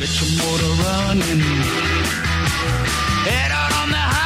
Get your motor running. Head out on the highway.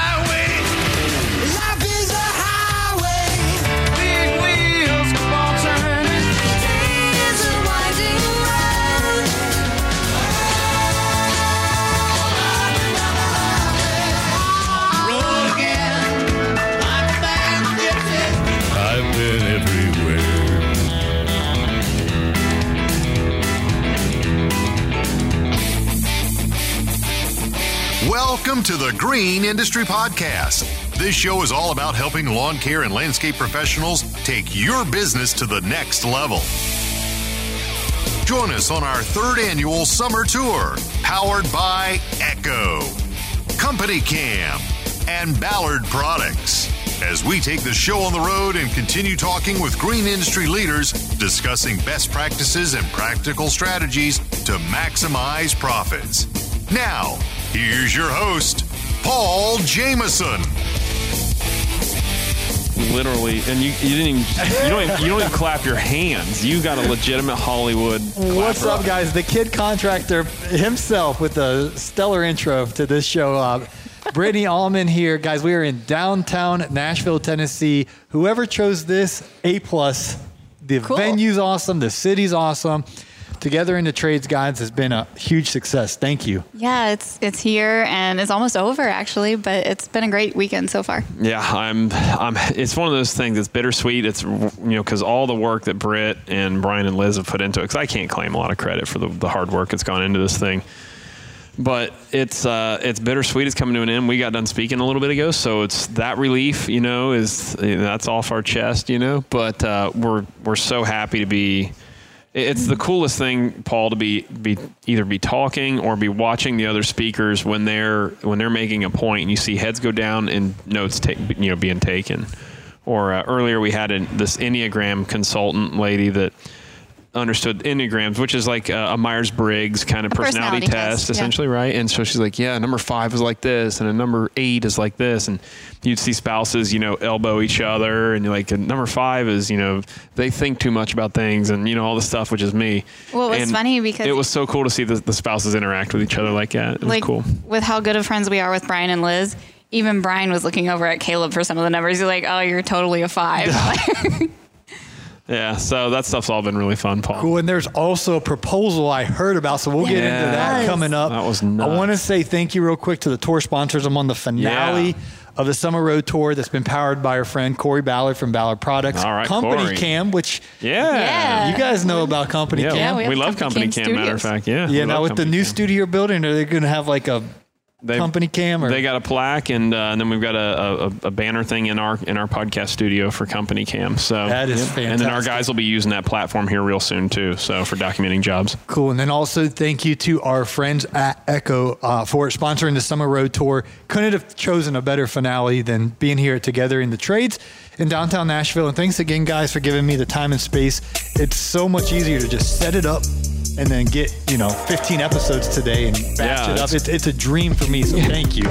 Welcome to the Green Industry Podcast. This show is all about helping lawn care and landscape professionals take your business to the next level. Join us on our third annual summer tour, powered by Echo, Company Cam, and Ballard Products. As we take the show on the road and continue talking with green industry leaders, discussing best practices and practical strategies to maximize profits. Now, here's your host, Paul Jameson. literally, and you, you didn't even you don't even, you don't even clap your hands. You got a legitimate Hollywood. What's clapper. up, guys? The kid contractor himself with a stellar intro to this show. Uh, Brittany Almond here, guys. We are in downtown Nashville, Tennessee. Whoever chose this, A plus. The Cool. venue's awesome. The city's awesome. Together in the Trades Guides has been a huge success. Thank you. Yeah, it's it's here and it's almost over actually, but it's been a great weekend so far. Yeah, I'm. I'm. It's one of those things. It's bittersweet. It's you know because all the work that Britt and Brian and Liz have put into it. Because I can't claim a lot of credit for the, the hard work that's gone into this thing. But it's uh, it's bittersweet. It's coming to an end. We got done speaking a little bit ago, so it's that relief. You know, is you know, that's off our chest. You know, but uh, we're we're so happy to be. It's the coolest thing, Paul, to be be either be talking or be watching the other speakers when they're when they're making a point, and you see heads go down and notes take you know being taken. Or uh, earlier we had this Enneagram consultant lady that understood Enneagrams, which is like a, a Myers Briggs kind of personality, personality test, test, yeah. essentially, right? And so she's like, yeah, number five is like this, and a number eight is like this, and you'd see spouses, you know, elbow each other, and you're like, number five is, you know, they think too much about things, and you know all the stuff, which is me. Well, it was And funny because- it was so cool to see the, the spouses interact with each other like that. It was like cool. with how good of friends we are with Brian and Liz. Even Brian was looking over at Caleb for some of the numbers. He's like, "Oh, you're totally a five. Yeah, so that stuff's all been really fun, Paul. Cool. And there's also a proposal I heard about, so we'll get into that coming up. That was I want to say thank you real quick to the tour sponsors. I'm on the finale Yeah. of the Summer Road Tour that's been powered by our friend Corey Ballard from Ballard Products. All right, Company Corey. Cam, which Yeah. Yeah. you guys know about Company Yeah, Cam. Yeah, we we, love Company Company Cam Cam, matter of fact. Yeah. Yeah, now love with the new Cam. studio you're building, are they going to have like a They- company cam? Or They got a plaque, and, uh, and then we've got a, a, a banner thing in our in our podcast studio for Company Cam. So That is fantastic. And then our guys will be using that platform here real soon too. So for documenting jobs. Cool. And then also thank you to our friends at Echo uh, for sponsoring the Summer Road Tour. Couldn't have chosen a better finale than being here together in the trades in downtown Nashville. And thanks again, guys, for giving me the time and space. It's so much easier to just set it up and then get, you know, 15 episodes today and batch Yeah, it up. it's- It's, it's a dream for me. So thank you.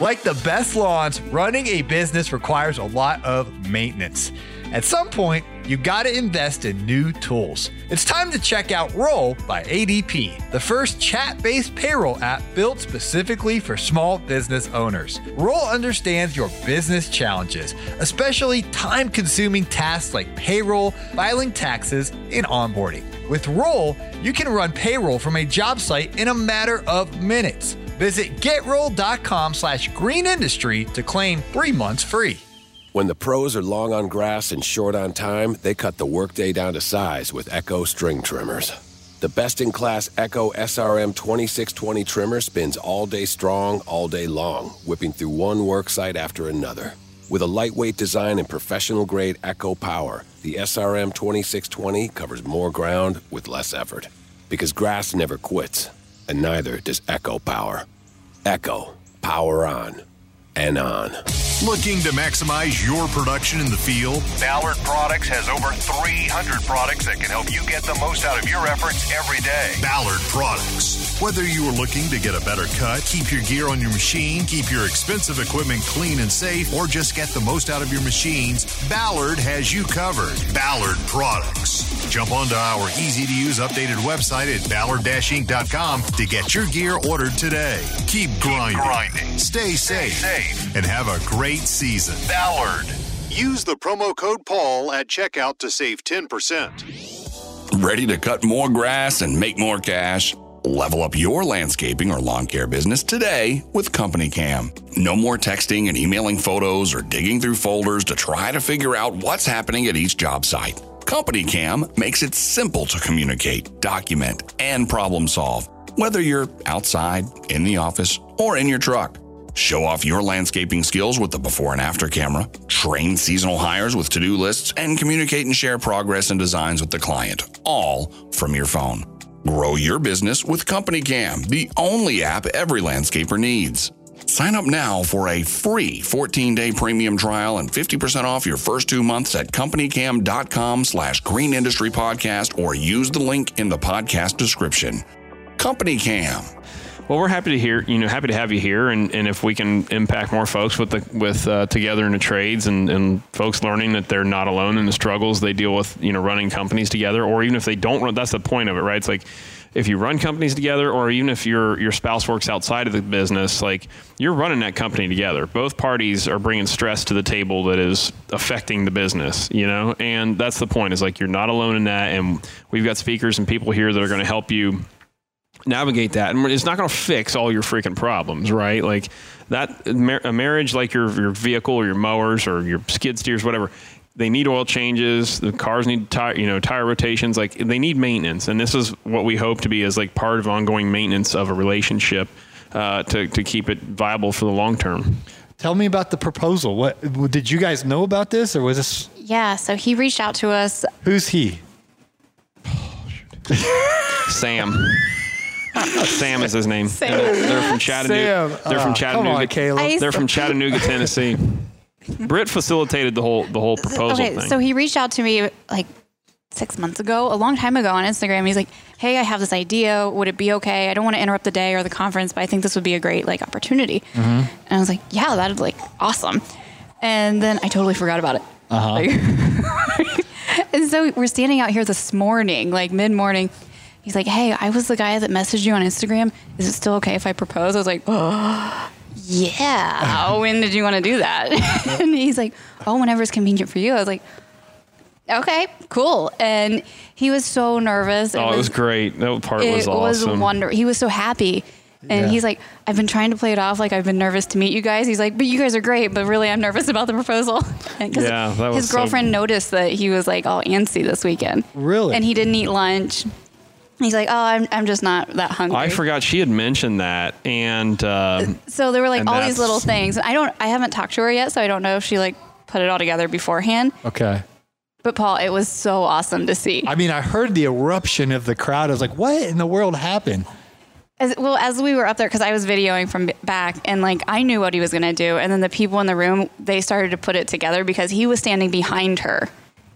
Like the best lawns, running a business requires a lot of maintenance. At some point, you got to invest in new tools. It's time to check out Roll by ADP, the first chat based payroll app built specifically for small business owners. Roll understands your business challenges, especially time consuming tasks like payroll, filing taxes, and onboarding. With Roll, you can run payroll from a job site in a matter of minutes. Visit getroll.com slash green industry to claim three months free. When the pros are long on grass and short on time, they cut the workday down to size with Echo string trimmers. The best in class Echo SRM 2620 trimmer spins all day strong, all day long, whipping through one work site after another. With a lightweight design and professional grade Echo power, the SRM 2620 covers more ground with less effort. Because grass never quits, and neither does Echo Power. Echo, power on and on. Looking to maximize your production in the field? Ballard Products has over 300 products that can help you get the most out of your efforts every day. Ballard Products. Whether you are looking to get a better cut, keep your gear on your machine, keep your expensive equipment clean and safe, or just get the most out of your machines, Ballard has you covered. Ballard Products. Jump onto our easy to use updated website at ballard-inc.com to get your gear ordered today. Keep grinding, grinding. Stay, safe, and have a great season. Ballard. Use the promo code Paul at checkout to save 10%. Ready to cut more grass and make more cash? Level up your landscaping or lawn care business today with Company Cam. No more texting and emailing photos or digging through folders to try to figure out what's happening at each job site. Company Cam makes it simple to communicate, document, and problem solve, whether you're outside, in the office, or in your truck. Show off your landscaping skills with the before and after camera, train seasonal hires with to do lists, and communicate and share progress and designs with the client, all from your phone. Grow your business with Company Cam, the only app every landscaper needs. Sign up now for a free 14-day premium trial and 50% off your first two months at companycam.com slash green industry podcast or use the link in the podcast description. Company Cam. Well, we're happy to hear, you know, happy to have you here, and, and if we can impact more folks with the with uh, together in the trades, and, and folks learning that they're not alone in the struggles they deal with, you know, running companies together, or even if they don't run, that's the point of it, right? It's like if you run companies together, or even if your your spouse works outside of the business, like you're running that company together. Both parties are bringing stress to the table that is affecting the business, you know, and that's the point. Is like you're not alone in that, and we've got speakers and people here that are going to help you navigate that and it's not going to fix all your freaking problems right like that a marriage like your your vehicle or your mowers or your skid steers whatever they need oil changes the cars need tire you know tire rotations like they need maintenance and this is what we hope to be as like part of ongoing maintenance of a relationship uh, to, to keep it viable for the long term Tell me about the proposal. What did you guys know about this, or was this Yeah, so he reached out to us. who's he? sam sam is his name Sam. they're, they're from chattanooga Sam. they're from Ah, chattanooga Come on, Caleb. They're from Chattanooga, Tennessee. Britt facilitated the whole the whole proposal okay, thing. so he reached out to me like six months ago, a long time ago on Instagram. He's like, "Hey, I have this idea. Would it be okay? I don't want to interrupt the day or the conference, but I think this would be a great like opportunity." And I was like, "Yeah, that'd like awesome." And then I totally forgot about it. Uh-huh. and so we're standing out here this morning, like mid morning. He's like, "Hey, I was the guy that messaged you on Instagram. Is it still okay if I propose?" I was like, "Oh, yeah. when did you want to do that?" and he's like, "Oh, whenever it's convenient for you." I was like, "Okay, cool." And he was so nervous. oh, it was great. That part It was was awesome. wonder. He was so happy. And Yeah. he's like, I've been trying to play it off like I've been nervous to meet you guys. He's like, but you guys are great, but really I'm nervous about the proposal. And 'cause Yeah, that was his so- girlfriend noticed that he was like all antsy this weekend. Really? And he didn't eat lunch. He's like, oh, I'm, I'm just not that hungry. I forgot she had mentioned that, and um, So there were like all these little that's- things. I don't, I haven't talked to her yet, so I don't know if she like put it all together beforehand. Okay. But Paul, it was so awesome to see. I mean, I heard the eruption of the crowd. I was like, "What in the world happened?" As, well, as we were up there, because I was videoing from back, and like I knew what he was gonna do, and then the people in the room they started to put it together because he was standing behind her,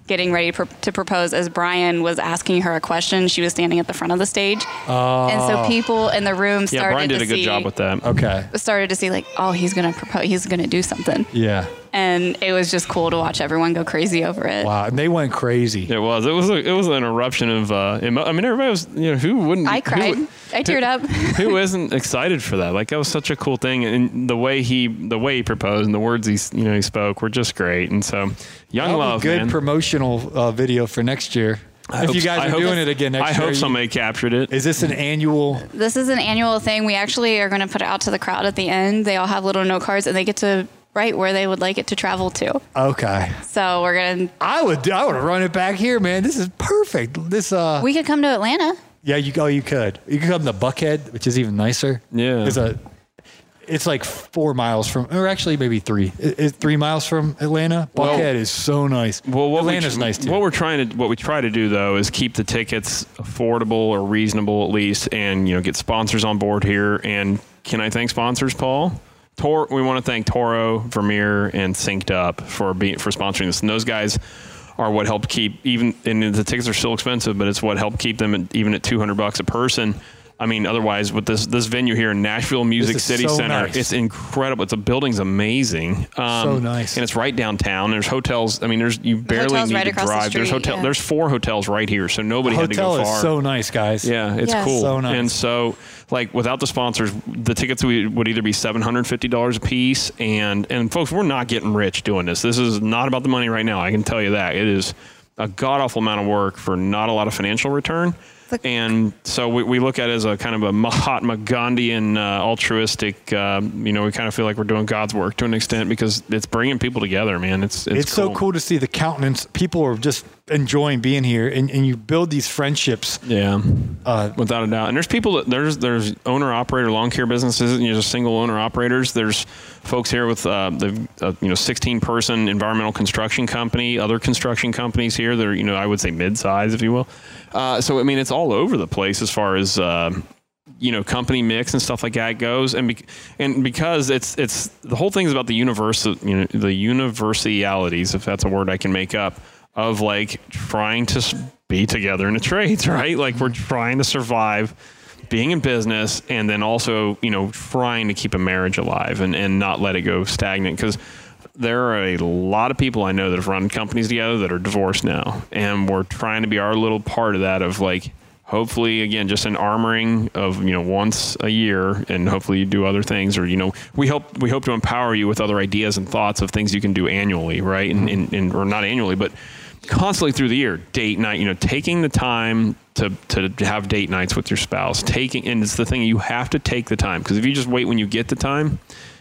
getting ready to, pro- to propose. As Brian was asking her a question, she was standing at the front of the stage, and so oh. people in the room started. yeah, Brian did to a good see, job with that. Okay. started to see like, oh, he's gonna propose, he's gonna do something, Yeah. And it was just cool to watch everyone go crazy over it. Wow. And they went crazy. It was. It was. A, it was an eruption of. Uh, emo- I mean, everybody was. You know, who wouldn't? I who- cried. I teared up. who isn't excited for that? Like that was such a cool thing, and the way he, the way he proposed, and the words he, you know, he spoke were just great. And so, young That was love, a good man. promotional uh, video for next year. I if hope- you guys are hope- doing it again next I year, I hope you- somebody captured it. is this an annual? This is an annual thing. We actually are going to put it out to the crowd at the end. They all have little note cards, and they get to write where they would like it to travel to. Okay. So we're gonna. I would. I would run it back here, man. This is perfect. This. Uh. We could come to Atlanta. yeah. You go. You could. You could come to Buckhead, which is even nicer. Yeah. It's a. It's like four miles from, or actually maybe three. It- It's three miles from Atlanta. Well- Buckhead is so nice. Well, what Atlanta's we, nice too. What we're trying to, what we try to do though, is keep the tickets affordable or reasonable at least, and you know, get sponsors on board here. And can I thank sponsors, Paul? Tor, we want to thank Toro, Vermeer, and Synced Up for being for sponsoring this. And those guys are what helped keep even. And the tickets are still expensive, but it's what helped keep them at, even at 200 bucks a person. I mean, otherwise, with this this venue here in Nashville Music City so Center, nice. it's incredible. It's a building's amazing. Um, So nice. and it's right downtown. There's hotels. I mean, there's you barely hotel's need right to across the drive. there's street, hotel. yeah. There's four hotels right here, so nobody had to go far. Hotel is so nice, guys. Yeah, it's Yes. cool. So nice. And so, like, without the sponsors, the tickets we- would either be seven hundred fifty dollars a piece, and and folks, we're not getting rich doing this. This is not about the money right now. I can tell you that it is a god awful amount of work for not a lot of financial return. And so we, we look at it as a kind of a Mahatma Gandhian uh, altruistic. Uh, you know, we kind of feel like we're doing God's work to an extent because it's bringing people together, man. It's it's, It's, so cool to see the countenance. People are just enjoying being here, and, and you build these friendships. Yeah, Uh, without a doubt. And there's people that there's there's owner operator lawn care businesses, and you're just single owner operators. There's folks here with uh, the uh, you know 16 person environmental construction company, other construction companies here that are you know I would say mid size if you will. Uh, so I mean it's all over the place as far as. Uh, you know, company mix and stuff like that goes, and be, and because it's it's the whole thing is about the universe, you know, the universalities, if that's a word I can make up, of like trying to be together in the trades, right? Like we're trying to survive being in business and then also, you know, trying to keep a marriage alive and, and not let it go stagnant because there are a lot of people I know that have run companies together that are divorced now. And we're trying to be our little part of that of like, hopefully again just an armoring of you know once a year and hopefully you do other things or you know we hope we hope to empower you with other ideas and thoughts of things you can do annually right and, mm-hmm. and, and or not annually but constantly through the year date night you know taking the time to to have date nights with your spouse taking and it's the thing you have to take the time because if you just wait when you get the time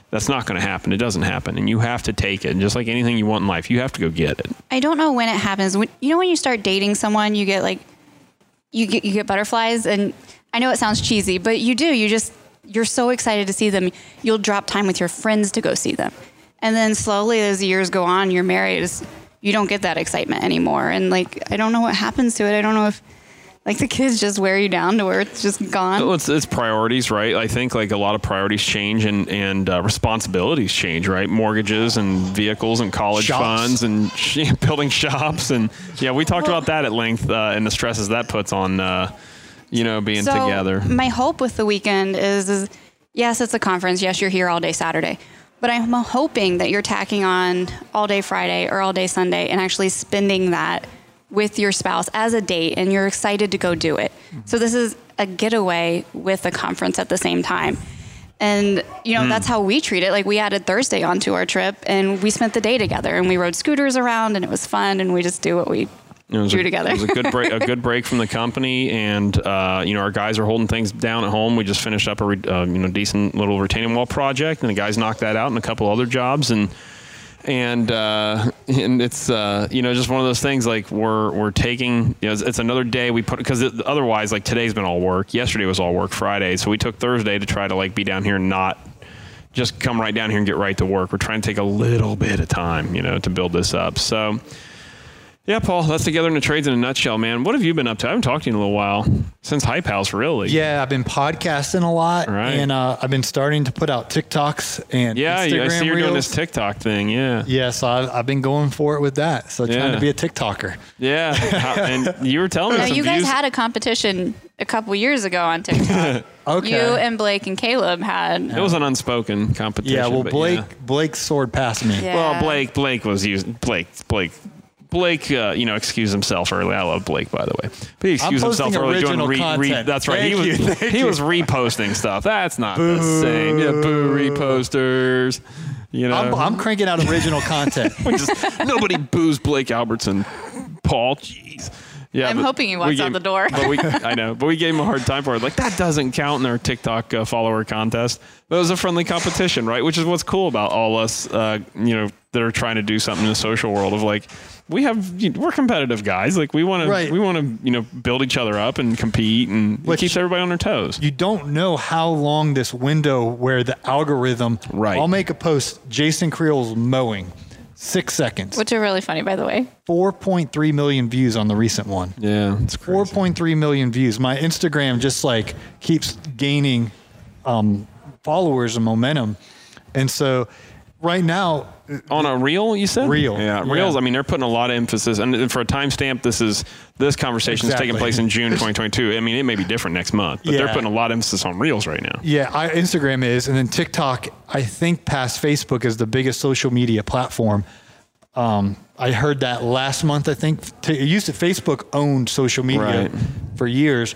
that's not going to happen it doesn't happen and you have to take it and just like anything you want in life you have to go get it I don't know when it happens. When, you know, when you start dating someone, you get like, you get you get butterflies, and I know it sounds cheesy, but you do. You just you're so excited to see them. You'll drop time with your friends to go see them, and then slowly as the years go on, you're married. Is you don't get that excitement anymore, and like I don't know what happens to it. I don't know if like the kids just wear you down to where it's just gone. Well, it's, it's priorities, right? I think like a lot of priorities change and and uh, responsibilities change, right? Mortgages and vehicles and college Shops. funds and sh- building shops and yeah, we talked about that at length uh, and the stresses that puts on, uh, you know, being so together. My hope with the weekend is, is yes, it's a conference. Yes, you're here all day Saturday. But I'm hoping that you're tacking on all day Friday or all day Sunday and actually spending that with your spouse as a date and you're excited to go do it. Mm-hmm. So this is a getaway with a conference at the same time. And you know, mm. that's how we treat it. Like we added Thursday onto our trip and we spent the day together and we rode scooters around and it was fun and we just do what we It was a, together. It was a good break, a good break from the company, and uh, you know our guys are holding things down at home. We just finished up a re, uh, you know decent little retaining wall project, and the guys knocked that out and a couple other jobs, and and uh, and it's uh, you know just one of those things like we're we're taking you know it's, it's another day we put because otherwise like today's been all work. Yesterday was all work. Friday, so we took Thursday to try to like be down here and not just come right down here and get right to work. We're trying to take a little bit of time, you know, to build this up. So, yeah, Paul, that's together in the trades in a nutshell, man. What have you been up to? I haven't talked to you in a little while since Hype House, really. Yeah, I've been podcasting a lot, Right. and uh, I've been starting to put out TikToks and Yeah, Instagram I see you're doing this TikTok thing. Yeah. Yeah, so I've, I've been going for it with that. So trying to be a TikToker. Yeah. And you were telling me No, some you guys views. had a competition a couple years ago on TikTok. Okay. You and Blake and Caleb had. it was an unspoken competition. Yeah, well, Blake yeah. Blake soared past me. Yeah. Well, Blake Blake was using Blake Blake Blake, uh, you know, excused himself early. I love Blake, by the way. But he excused I'm himself early doing original re, re. That's right. he was you, he you. was reposting stuff. That's not the same. Yeah, boo reposters. You know, I'm, I'm cranking out original content. Just nobody boos Blake Albertson. Paul, jeez. Yeah, I'm hoping he walks we out the door. But we, I know, but we gave him a hard time for it. Like that doesn't count in our TikTok uh, follower contest. But it was a friendly competition, right? Which is what's cool about all us, uh, you know, that are trying to do something in the social world of like. We have we're competitive guys. Like we want Right. to we want to you know build each other up and compete and it Which- keeps everybody on their toes. you don't know how long this window where the algorithm. Right. I'll make a post. Jason Creel's mowing, six seconds. Which are really funny, by the way. 4.3 million views on the recent one. yeah, it's crazy. 4.3 million views. My Instagram just like keeps gaining um, followers and momentum. And so right now, On a reel, you said? Reel, Yeah, yeah. reels. I mean, they're putting a lot of emphasis, and for a timestamp, this is this conversation is taking place in June 2022. I mean, it may be different next month, but they're putting a lot of emphasis on reels right now. yeah, I, Instagram is, and then TikTok. I think past Facebook is the biggest social media platform. Um, I heard that last month. I think T- it used to Facebook owned social media Right. for years.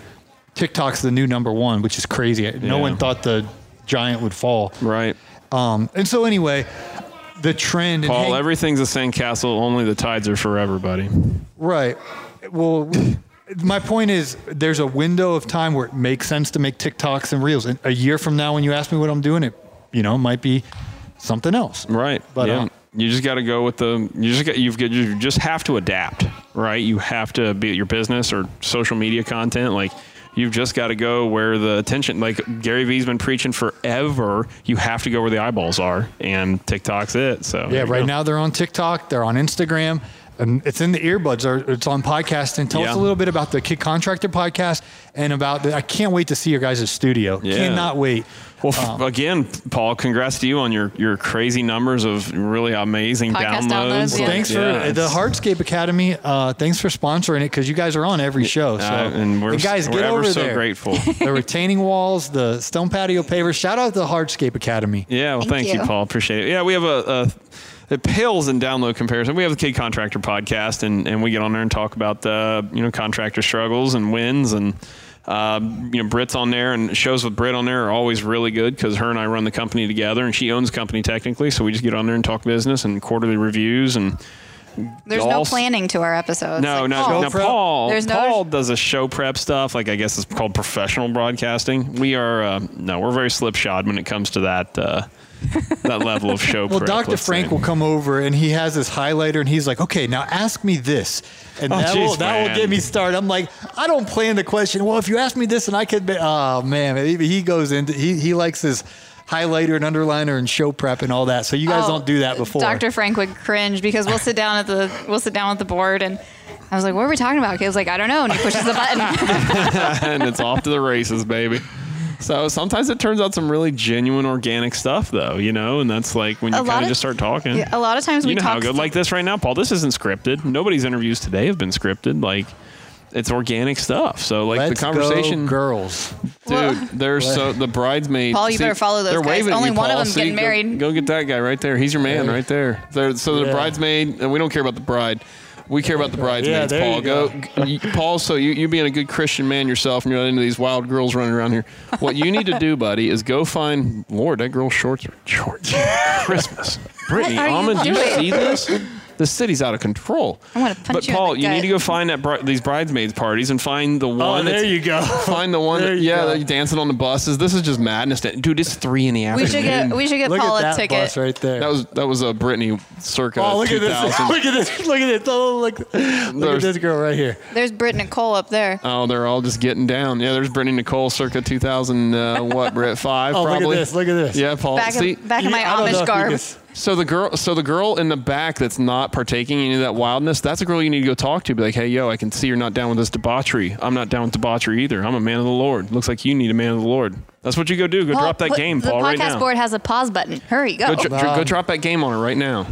TikTok's the new number one, which is crazy. No Yeah. one thought the giant would fall. Right. Um, and so anyway, the trend. and Paul, hang- everything's a sandcastle. Only the tides are forever, buddy. Right. Well, my point is there's a window of time where it makes sense to make TikToks and Reels. And a year from now, when you ask me what I'm doing, it you know might be something else. Right. But, yeah. um, you just got to go with the. You just got. You've got. You just have to adapt. Right. You have to be at your business or social media content. Like you've just got to go where the attention. Like Gary Vee's been preaching forever. You have to go where the eyeballs are, and TikTok's it. So Yeah. Right go. now they're on TikTok. They're on Instagram. And it's in the earbuds. Or it's on podcasting. Tell Yeah. us a little bit about the Kid Contractor podcast and about. The, I can't wait to see your guys' studio. Yeah. Cannot wait. Well, f again, Paul, congrats to you on your your crazy numbers of really amazing downloads. downloads, Well, Yeah. thanks Yeah, for the it's- Hardscape Academy. Uh, thanks for sponsoring it because you guys are on every show. So Uh, and we're, guys, we're get ever over so there. grateful. the retaining walls, the stone patio pavers. Shout out to the Hardscape Academy. Yeah, well, thank, Thank you. you. Paul. Appreciate it. Yeah, we have a, a it pales in download comparison. We have the Kid Contractor podcast, and, and we get on there and talk about uh, you know contractor struggles and wins, and um, you know Brit's on there, and shows with Brit on there are always really good because her and I run the company together, and she owns the company technically, so we just get on there and talk business and quarterly reviews and. There's all no planning to our episodes. No, Like, no, oh, no. Paul. There's no- Paul does a show prep stuff. Like I guess it's called professional broadcasting. We are uh, no, we're very slipshod when it comes to that uh, that level of show prep. Well. Dr. Frank say. will come over and he has his highlighter and he's like, okay, now ask me this. And Oh, that, will, jeez, that will get me started. I'm like, I don't plan the question. Well, if you ask me this and I could be, oh man, he, he goes into, he, he likes his highlighter and underliner and show prep and all that. So you guys Oh, don't do that uh, before. Dr. Frank would cringe because we'll sit down at the we'll sit down at the board and I was like, "What are we talking about?" He was like, "I don't know," and he pushes the button. and it's off to the races, baby. So sometimes it turns out some really genuine organic stuff, though, you know, and that's like when you kind of of- just start talking. Yeah, a lot of times you we know talk how good like this right now, Paul. This isn't scripted. Nobody's interviews today have been scripted. Like it's organic stuff. So like Let's the conversation, go, girls. dude. Well- there's so the bridesmaid. Paul, you better follow those they're guys. waving Only you, one of Paul. them's See, getting married. Go, get that guy right there. He's your man Yeah. right there. They're, so the bridesmaid, and we don't care about the bride. We care about the bridesmaids, there Paul. you Go, go. Paul. So you, you being a good Christian man yourself, and you're not into these wild girls running around here. What you need to do, buddy, is go find. Lord, that girl's shorts are short. Christmas, Brittany What you Almond. Do you see this? The city's out of control. I'm gonna punch But you in Paul, the you need to go find that bri- these bridesmaids parties and find the one. Oh, there that's- you go. Find the one. There That, you yeah, go. they're dancing on the buses. This is just madness, dude. It's three in the we afternoon. should get we should get Look Paul at a that ticket. bus right there. That was that was a Britney circa. Oh, look at this! Look at this! Look at this! Oh, look! Look at There's- this girl right here. There's Britt Nicole up there. Oh, they're all just getting down. Yeah, there's Brittany Nicole circa 2000. Uh, what, Brett? Five, Oh, probably. look at this! Look at this! Yeah, Paul. Back See, in, back in my I don't know if Amish you garb. can s- so the girl, so the girl in the back that's not partaking in any of that wildness, that's a girl you need to go talk to. Be like, hey, yo, I can see you're not down with this debauchery. I'm not down with debauchery either. I'm a man of the Lord. Looks like you need a man of the Lord. That's what you go do. Go Paul, drop that put- game, the Paul, podcast right now. board has a pause button. Hurry, go. Go, dr- go drop that game on her right now.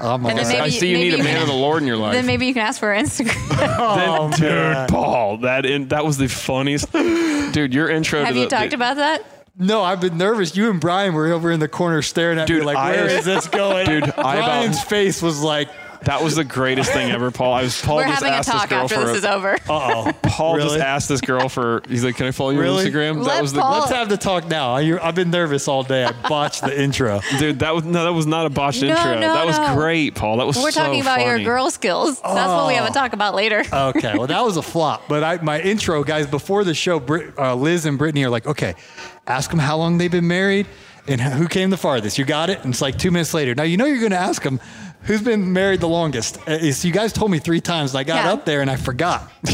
Oh my And then God. I see you maybe need a you man can- of the Lord in your life. then maybe you can ask for her Instagram. Oh, Dude, man. Paul, that in, that was the funniest. Dude, your intro Have to you the, talked the- about that? No, I've been nervous. You and Brian were over in the corner staring at Dude, me like, I "Where is this going?" Dude, I about- Brian's face was like, That was the greatest thing ever, Paul. I was Paul We're just having a asked talk this girl after for this is over. "Uh oh." Paul just asked this girl for. He's like, "Can I follow you Really? on Instagram?" Let that was the Paul- Let's have the talk now. I, I've been nervous all day. I botched the intro. dude. That was no, that was not a botched No, intro. no, that was no. great, Paul. That was We're so talking about your funny. girl skills. That's what we have to talk about later. Okay, well that was a flop. But I, my intro, guys, before the show, Brit, uh, Liz and Brittany are like, "Okay, ask them how long they've been married and who came the farthest." You got it? And it's like two minutes later. Now you know you're going to ask them who's been married the longest. Uh, so you guys told me three times, and I got Yeah. up there and I forgot.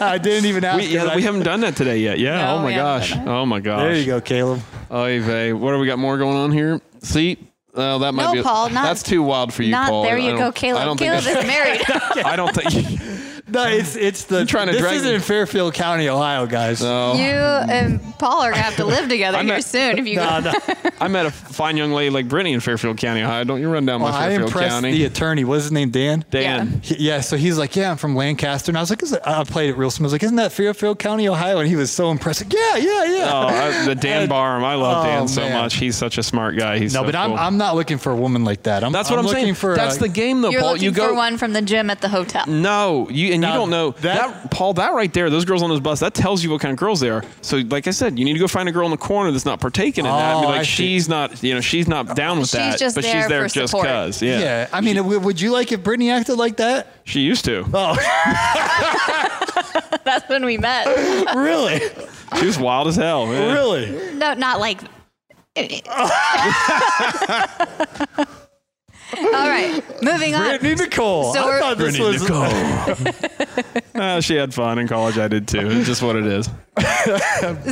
I didn't even ask. We, yeah, we I- haven't done that today yet. Yeah. No, oh my gosh. Oh my gosh. There you go, Caleb. Oy vey. What do we got more going on here? See. Uh, that might No, be. Paul, not- that's too wild for you, Not Paul. there you go, Caleb. Caleb is married. I don't think. No, it's it's the. trying to this drag isn't me- in Fairfield County, Ohio, guys. No. You and Paul are gonna have to live together I'm here not- soon if you No, go. no. I met a fine young lady like Brittany in Fairfield County, Ohio. Don't you run down Well, my oh, I Fairfield impressed County? the attorney. What's his name? Dan. Dan. He- yeah, so he's like, yeah, I'm from Lancaster, and I was like, is it, I played it real smooth. I was like, isn't that Fairfield County, Ohio? And he was so impressed. Like, yeah, yeah, yeah. Oh, I, the Dan And- Barham. I love Oh, Dan so man. much. He's such a smart guy. He's no, so but I'm cool. I'm not looking for a woman like that. I'm, That's what I'm, looking saying. for. That's a, the game, though, You're Paul. looking You go. for one from the gym at the hotel. No, you and Now, you don't know that- that, Paul. That right there, those girls on those bus, that tells you what kind of girls they are. So, like I said, you need to go find a girl in the corner that's not partaking in that. And be Oh, like, I see. she's not, you know, she's not down with She's that, just but there she's there for just support. cause. Yeah. Yeah. I mean, w- would you like if Brittany acted like that? she used to. Oh, That's when we met. really? She was wild as hell. man. Really? No, not like. All right, moving on. Brittany Nicole. So I we're- thought this Brittany was. Uh, she had fun in college. I did too. It's just what it is.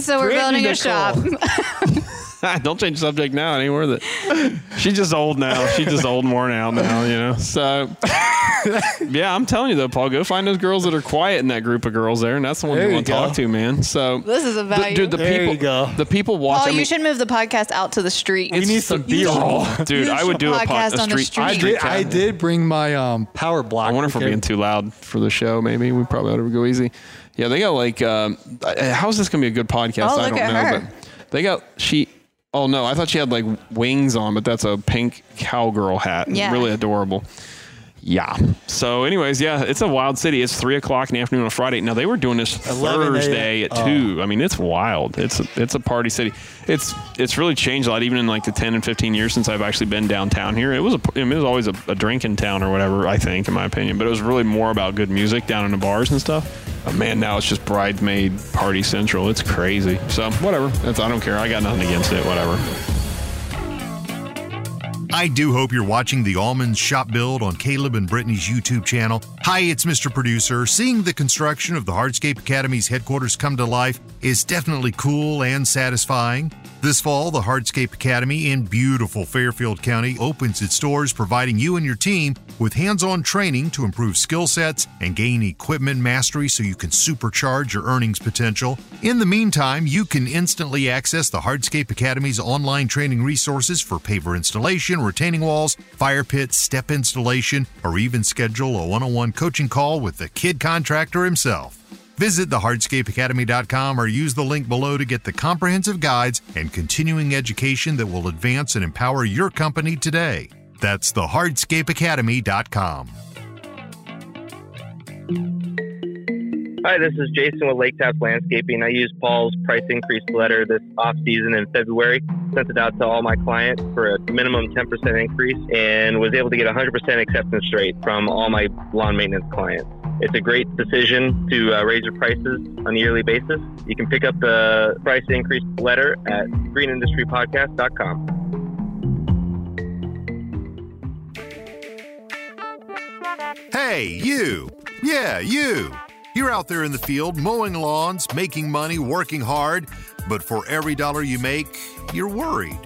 So we're Brittany building a shop. Don't change the subject now. It ain't worth it. She's just old now. She's just old and worn out now, you know. So, yeah, I'm telling you though, Paul, go find those girls that are quiet in that group of girls there, and that's the one There you you want to talk to, man. So, This is a the, value. dude, the There people, you go. the people watch. Paul, I mean, you should move the podcast out to the street. We need some you B-roll. dude. You I would should do a, podcast pod, a on the street. street. a I street did. I did bring my um, power block. I wonder if we're being too loud for the show. Maybe we probably ought to go easy. Yeah, they got like. Um, how's this gonna be a good podcast? Oh, I don't know. her. But they got she. Oh no, I thought she had like wings on, but that's a pink cowgirl hat. Yeah. really adorable. Yeah. So, anyways, yeah, it's a wild city. It's three o'clock in the afternoon on Friday. Now they were doing this 11 Thursday at Oh. two. I mean, it's wild. It's a, it's a party city. It's it's really changed a lot. Even in like the ten and fifteen years since I've actually been downtown here, it was a I mean, it was always a, a drinking town or whatever. I think, in my opinion, but it was really more about good music down in the bars and stuff. But man, now it's just bridesmaid party central. It's crazy. So whatever. That's I don't care. I got nothing against it. Whatever. I do hope you're watching the Almonds Shop Build on Caleb and Brittany's YouTube channel. Hi, it's Mr. Producer. Seeing the construction of the Hardscape Academy's headquarters come to life is definitely cool and satisfying. This fall, the Hardscape Academy in beautiful Fairfield County opens its doors, providing you and your team with hands on training to improve skill sets and gain equipment mastery so you can supercharge your earnings potential. In the meantime, you can instantly access the Hardscape Academy's online training resources for paver installation, retaining walls, fire pits, step installation, or even schedule a one on one coaching call with the kid contractor himself. Visit thehardscapeacademy.com or use the link below to get the comprehensive guides and continuing education that will advance and empower your company today. That's thehardscapeacademy.com. Hi, this is Jason with Lake Tap Landscaping. I used Paul's price increase letter this off season in February, sent it out to all my clients for a minimum 10% increase, and was able to get 100% acceptance rate from all my lawn maintenance clients. It's a great decision to uh, raise your prices on a yearly basis. You can pick up the price increase letter at greenindustrypodcast.com. Hey, you! Yeah, you! You're out there in the field mowing lawns, making money, working hard, but for every dollar you make, you're worried.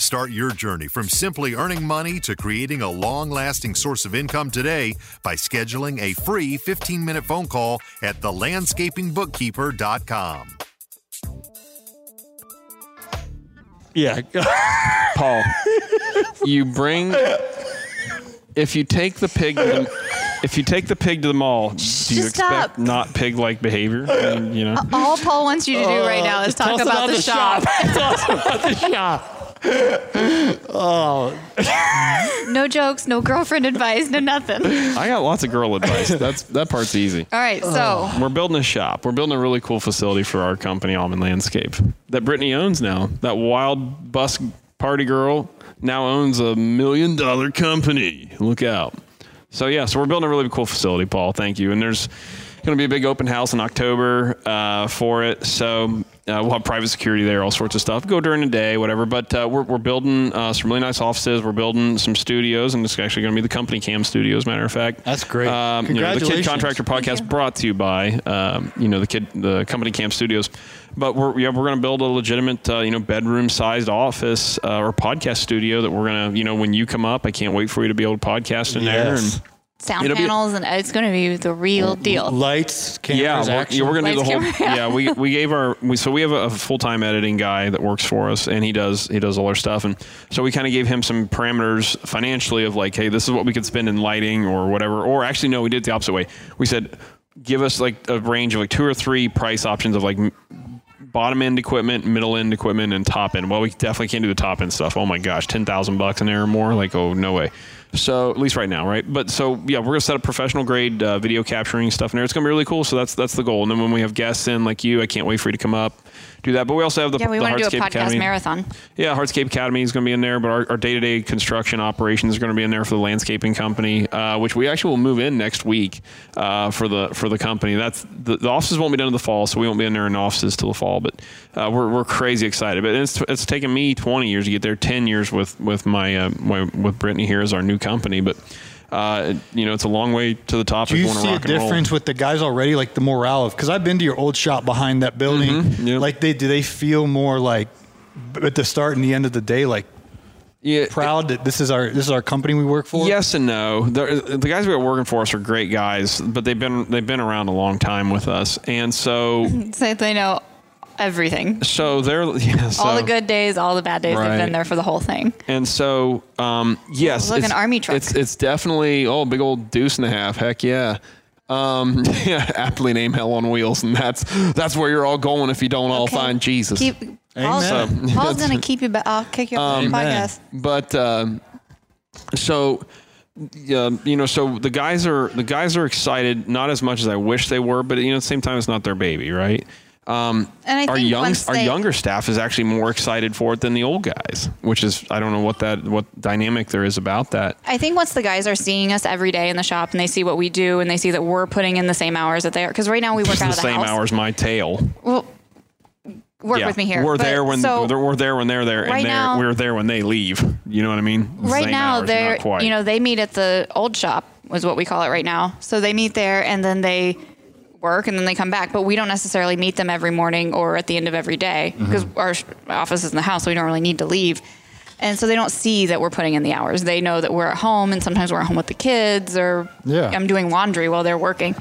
Start your journey from simply earning money to creating a long lasting source of income today by scheduling a free 15 minute phone call at thelandscapingbookkeeper.com. Yeah. Paul, you bring if you take the pig to the, if you take the pig to the mall, do you Just expect stop. not pig like behavior? I mean, you know. All Paul wants you to do right now is talk us about, the, shop. Tell us about the shop. No jokes, no girlfriend advice, no nothing. I got lots of girl advice. That's that part's easy. All right, so We're building a shop. We're building a really cool facility for our company, Almond Landscape, that Brittany owns now. That wild bus party girl now owns a million dollar company. Look out. So yeah, so we're building a really cool facility, Paul. Thank you. And there's going to be a big open house in October uh, for it. So uh, we'll have private security there, all sorts of stuff. Go during the day, whatever. But uh, we're, we're building uh, some really nice offices. We're building some studios, and it's actually going to be the company cam studios. Matter of fact, That's great. Um, you know, the Kid Contractor podcast brought to you by um, you know the kid the company Cam Studios. But we're yeah we're going to build a legitimate uh, you know bedroom sized office uh, or podcast studio that we're going to you know when you come up I can't wait for you to be able to podcast in there Yes. and Sound It'll be- panels, and uh, it's going to be the real deal. Lights, cameras, yeah, we're, action. yeah, we're gonna do the whole. Camera, yeah, we, we gave our we, so we have a, full time editing guy that works for us, and he does he does all our stuff, and so we kind of gave him some parameters financially of like, hey, this is what we could spend in lighting or whatever, or actually no, we did it the opposite way. We said, give us like a range of like two or three price options of like bottom end equipment, middle end equipment, and top end. Well, we definitely can't do the top end stuff. Oh my gosh, ten thousand bucks an there or more. Like, oh no way. So at least right now, right? But so yeah, we're gonna set up professional grade uh, video capturing stuff in there. It's gonna be really cool. So that's that's the goal. And then when we have guests in like you, I can't wait for you to come up, do that. But we also have the Yeah, we the want to do a podcast Academy. marathon. Yeah, Hardscape Academy is going to be in there, but our, our day-to-day construction operations are going to be in there for the landscaping company, uh, which we actually will move in next week uh, for the for the company. That's the, the offices won't be done in the fall, so we won't be in there in offices till the fall. But uh, we're, we're crazy excited. But it's it's taken me 20 years to get there, 10 years with with my, uh, my with Brittany here as our new company, but. Uh, you know, it's a long way to the top Do if you you see a rock roll. difference with the guys already, like the morale of? Because I've been to your old shop behind that building. Mm-hmm, yep. Like, they do they feel more like at the start and the end of the day, like Yeah, proud that this is our this is our company we work for? Yes and no. The, the guys we are working for us are great guys, but they've been they've been around a long time with us, and so So they know everything. so they're yeah, so, all the good days, all the bad days. Right. They've been there for the whole thing. And so um, yes, Look, an it's- army truck. It's it's definitely oh big old deuce and a half. Heck yeah. Um, yeah, aptly named Hell on Wheels, and that's that's where you're all going if you don't all find Jesus. Keep, Paul's, Amen. Paul's going to keep you back. I'll kick you off the podcast. but um, so yeah, you know, so the guys are the guys are excited, not as much as I wish they were, but you know, at the same time, it's not their baby, right? Um, our young our they- younger staff is actually more excited for it than the old guys, which is I don't know what that what dynamic there is about that. I think once the guys are seeing us every day in the shop and they see what we do and they see that we're putting in the same hours that they are, because right now we work out the of the same house. hours my tail. Well, work yeah, with me here. We're But there when so we're, there when they're there, right and they're, now- we're there when they leave. You know what I mean? right now hours, they're you know they meet at the old shop was what we call it right now. So they meet there and then they work and then they come back, but we don't necessarily meet them every morning or at the end of every day Mm-hmm. because our office is in the house, so we don't really need to leave. And so they don't see that we're putting in the hours. They know that we're at home and sometimes we're at home with the kids or Yeah. I'm doing laundry while they're working.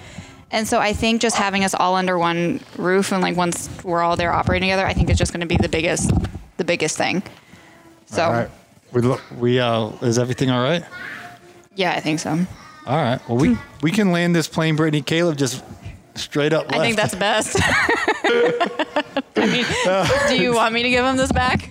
And so I think just having us all under one roof and like once we're all there operating together, I think it's just going to be the biggest the biggest thing. So All right. We look. We uh. Is everything all right? yeah, I think so. All right. Well, we we can land this plane, Brittany Caleb, just straight up. I think that's best. I mean, do you want me to give him this back?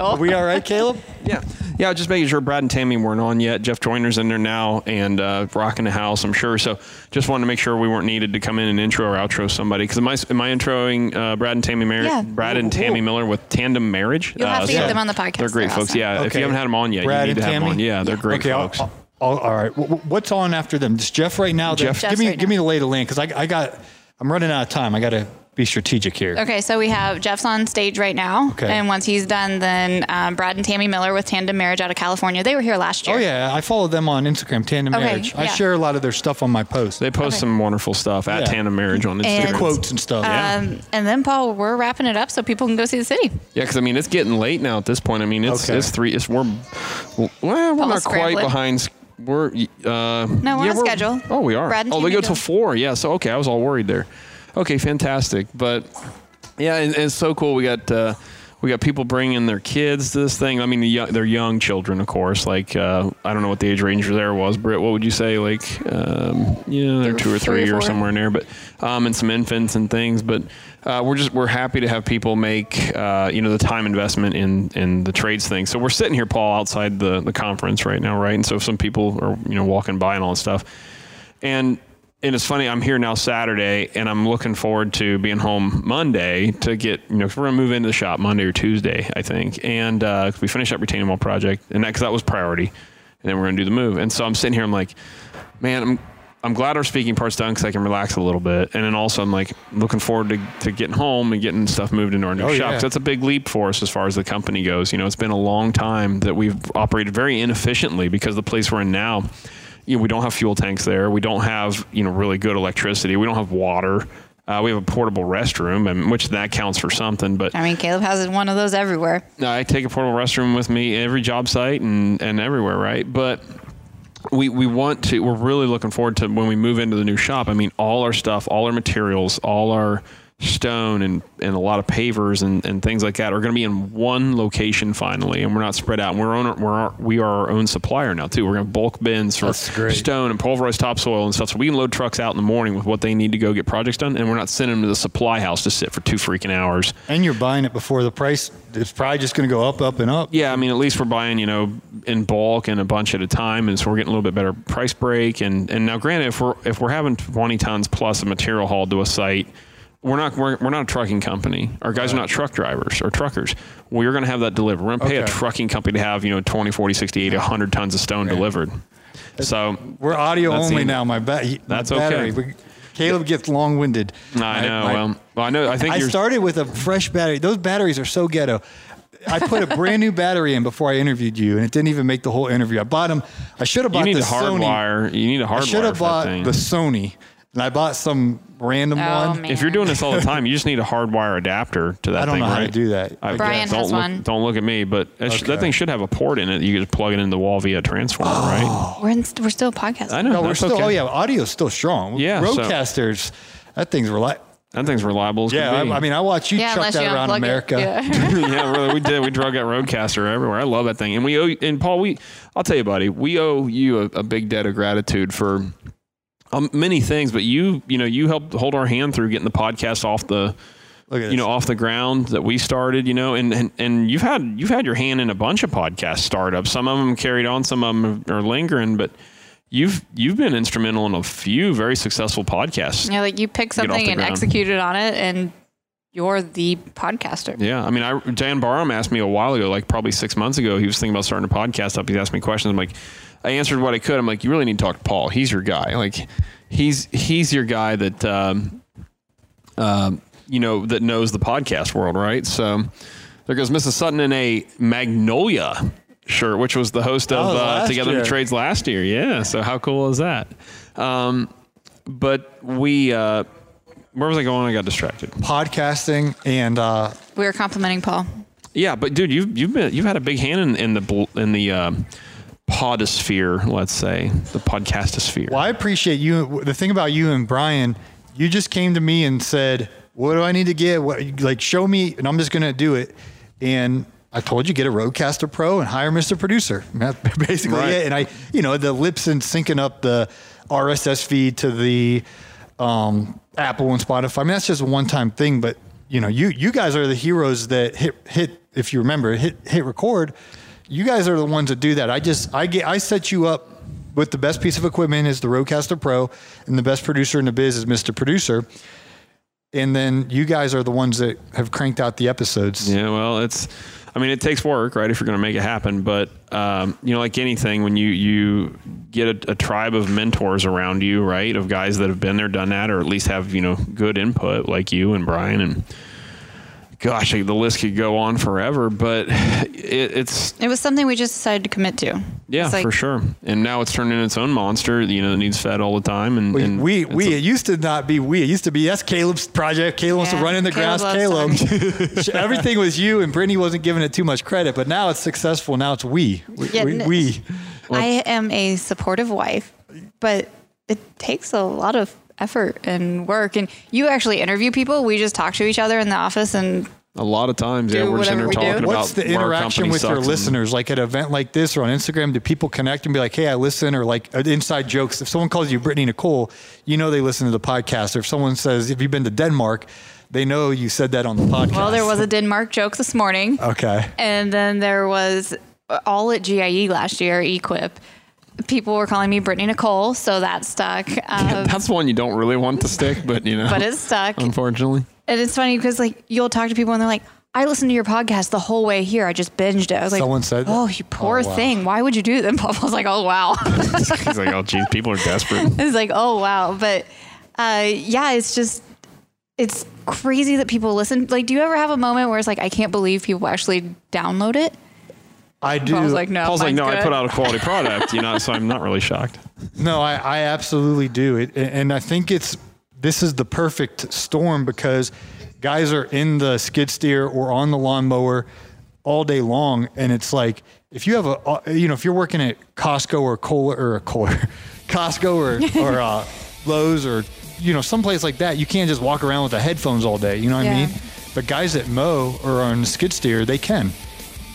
oh, Are we all right, Caleb? Yeah. Yeah, just making sure Brad and Tammy weren't on yet. Jeff Joyner's in there now and uh, rocking the house, I'm sure. So just wanted to make sure we weren't needed to come in and intro or outro somebody. Because am I, am I introing uh, Brad and Tammy Mar- Yeah. Brad and Tammy Miller with Tandem Marriage? You'll have Uh, to get them on the podcast. They're great They're folks. awesome. Yeah, if you haven't had them on yet, Brad you need and to have them on. Yeah, they're great okay, folks. I'll- I'll- all right. Wh- wh- What's on after them? Just Jeff right now. Jeff. give me right give now. me the lay of the land because I, I got I'm running out of time. I got to be strategic here. Okay, so we have Jeff's on stage right now, Okay. and once he's done, then um, Brad and Tammy Miller with Tandem Marriage out of California. They were here last year. Oh yeah, I follow them on Instagram, Tandem Okay, Marriage. I share a lot of their stuff on my posts, They post Okay. some wonderful stuff at Yeah. Tandem Marriage on Instagram. And- quotes and stuff. Um, and then Paul, we're wrapping it up so people can go see the city. Yeah, because I mean it's getting late now at this point. I mean it's Okay. it's three. It's we're well we're not quite scrambling. behind. We're uh, no, we're on schedule. Oh, we are. Oh, they go till four. Yeah. So okay, I was all worried there. Okay, fantastic. But yeah, and, it's so cool. We got uh, we got people bringing their kids to this thing. I mean, the young, they're young children, of course. Like uh, I don't know what the age range there was. Britt, what would you say? Like um, yeah, they're two or Three or three or four. somewhere in there. But um, and some infants and things. But uh, we're just we're happy to have people make uh, you know the time investment in in the trades thing. So we're sitting here, Paul, outside the the conference right now, right? And so some people are you know walking by and all that stuff, and. And it's funny, I'm here now Saturday, and I'm looking forward to being home Monday to get, you know, 'cause we're gonna move into the shop Monday or Tuesday, I think, and uh, we finish up retaining wall project, and that because that was priority, and then we're gonna do the move. And so I'm sitting here, I'm like, man, I'm I'm glad our speaking part's done because I can relax a little bit, and then also I'm like looking forward to, to getting home and getting stuff moved into our new Oh, shop. yeah. 'Cause That's a big leap for us as far as the company goes. You know, it's been a long time that we've operated very inefficiently because the place we're in now, you know, we don't have fuel tanks there. We don't have you know really good electricity. We don't have water. Uh, we have a portable restroom, and which that counts for something. But I mean, Caleb has one of those everywhere. no, I take a portable restroom with me every job site and, and everywhere, right? But we we want to. We're really looking forward to when we move into the new shop. I mean, all our stuff, all our materials, all our stone and, and a lot of pavers and, and things like that are going to be in one location finally, and we're not spread out. And we're on we're our, we are our own supplier now too. We're going to bulk bins for stone and pulverized topsoil and stuff, so we can load trucks out in the morning with what they need to go get projects done, and we're not sending them to the supply house to sit for two freaking hours. And you're buying it before the price. It's probably just going to go up, up, and up. Yeah, I mean, at least we're buying, you know, in bulk and a bunch at a time, and so we're getting a little bit better price break. And and now, granted, if we're if we're having 20 tons plus of material hauled to a site, we're not we're, we're not a trucking company. Our guys are not truck drivers or truckers. We're going to have that delivered. We're going to pay a trucking company to have you know 20, 40, 60, 80, 100 tons of stone delivered. So We're audio only the- now. My, ba- my That's battery. okay. We- Caleb gets long winded. I know. well, well, I know. I think I you're. started with a fresh battery. Those batteries are so ghetto. I put a brand new battery in before I interviewed you, and it didn't even make the whole interview. I bought them. I should have you bought need the Sony. hardwire. You need a I should hardwire have bought the Sony, and I bought some random Oh, one. man. If you're doing this all the time, you just need a hardwire adapter to that I don't thing, know how right? to do that. I- Brian don't has look, one. Don't look at me, but it sh- that Okay. thing should have a port in it. You can just plug it into the wall via a transformer, oh. right? We're in, we're still podcasting. I know. No, we're that's still. okay. Oh yeah, audio's still strong. Yeah, so- Rodecasters. that thing's reliable. That thing's reliable. As Yeah, can I, be. I mean, I watch you Yeah, truck unless that you around unplug America. it. Yeah. yeah, really, we did. We drug that Rodecaster everywhere. I love that thing, and we owe. And Paul, we, I'll tell you, buddy, we owe you a, a big debt of gratitude for um, many things. But you, you know, you helped hold our hand through getting the podcast off the, Look at you know, off the ground that we started. You know, and, and and you've had you've had your hand in a bunch of podcast startups. Some of them carried on, some of them are lingering, but. You've you've been instrumental in a few very successful podcasts. Yeah, like you pick something and ground. executed on it, and you're the podcaster. Yeah, I mean, I, Dan Barham asked me a while ago, like probably six months ago. He was thinking about starting a podcast up. He asked me questions. I'm like, I answered what I could. I'm like, you really need to talk to Paul. He's your guy. Like, he's he's your guy that, um, um, you know, that knows the podcast world, right? So there goes Mrs. Sutton in a Magnolia shirt, which was the host of Oh, uh, Together year. in Trades last year. Yeah. So how cool is that? Um, but we, uh, where was I going? I got distracted. Podcasting and uh, We were complimenting Paul. Yeah, but dude, you've you've been you've had a big hand in, in the in the um, podosphere, let's say the podcastosphere. Well, I appreciate you. The thing about you and Brian, you just came to me and said, "What do I need to get? What like show me?" And I'm just gonna do it. And I told you get a Rodecaster Pro and hire Mr. Producer. And That's basically Right. it. And I, you know, the lips and syncing up the RSS feed to the um, Apple and Spotify. I mean, that's just a one-time thing. But you know, you you guys are the heroes that hit hit. If you remember, hit hit record. You guys are the ones that do that. I just I get I set you up with the best piece of equipment is the Rodecaster Pro, and the best producer in the biz is Mr. Producer. And then you guys are the ones that have cranked out the episodes. Yeah, well, it's. I mean, it takes work, right? If you're going to make it happen, but um, you know, like anything, when you you get a, a tribe of mentors around you, right, of guys that have been there, done that, or at least have you know good input, like you and Brian, and gosh, the list could go on forever. But it, it's It was something we just decided to commit to. yeah, like- for sure. And now it's turned into its own monster, you know, that needs fed all the time. And, We, and we, we a- it used to not be we. It used to be that's Caleb's project. Caleb wants to run in the Caleb grass. Caleb. Everything was you, and Brittany wasn't giving it too much credit. But now it's successful. Now it's we. We. Yeah, we, n- we. I am a supportive wife, but it takes a lot of effort and work. And you actually interview people. We just talk to each other in the office and a lot of times, yeah, we're just in there we do. talking about What's the interaction with your listeners? Like at an event like this or on Instagram, do people connect and be like, "Hey, I listen," or like uh, inside jokes? If someone calls you Brittany Nicole, you know they listen to the podcast. Or if someone says, "Have you been to Denmark?" They know you said that on the podcast. well, there was a Denmark joke this morning. okay. And then there was all at GIE last year, Equip. People were calling me Brittany Nicole, so that stuck. Um, That's one you don't really want to stick, but you know, but it stuck. unfortunately. And it's funny because like you'll talk to people and they're like, I listened to your podcast the whole way here. I just binged it. I was like, Someone said "Oh, you poor Oh, wow. thing. Why would you do that?" And Papa was like, "Oh wow." He's like, oh, geez, people are desperate. it's like, "Oh wow." But uh, yeah, it's just it's crazy that people listen. Like, do you ever have a moment where it's like, I can't believe people actually download it? I do. Paul's like, no. Paul's like, mine's no, I put out a quality product, you know, so I'm not really shocked. No, I, I absolutely do it, and I think it's this is the perfect storm because guys are in the skid steer or on the lawnmower all day long, and it's like if you have a you know if you're working at Costco or Kohler or a Kohler, Costco or or uh, Lowe's or you know someplace like that, you can't just walk around with the headphones all day. You know what I mean? But guys that mow or are on the skid steer, they can.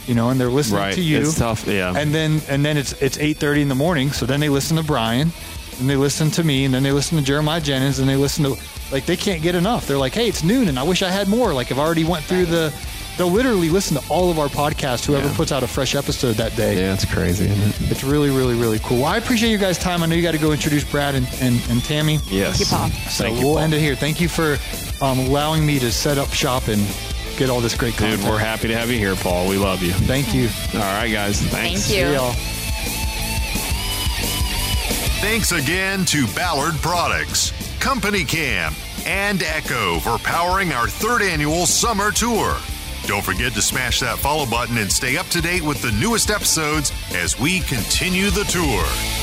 You know, and they're listening Right. to you. It's tough. Yeah. And then and then it's it's eight thirty in the morning. So then they listen to Brian, and they listen to me, and then they listen to Jeremiah Jennings, and they listen to like they can't get enough. They're like, hey, it's noon, and I wish I had more. Like I've already went through the. They'll literally listen to all of our podcasts. Whoever Yeah. puts out a fresh episode that day. yeah, it's crazy, isn't it? It's really, really, really cool. Well, I appreciate you guys' time. I know you got to go introduce Brad and, and, and Tammy. Yes. Thank you, Paul. So Thank you, we'll Paul. end it here. Thank you for um, allowing me to set up shop and get all this great Dude, we're happy to have you here, Paul. We love you. Thank you. All right, guys. Thanks. Thank you. See y'all. Thanks again to Ballard Products, Company Cam, and Echo for powering our third annual summer tour. Don't forget to smash that follow button and stay up to date with the newest episodes as we continue the tour.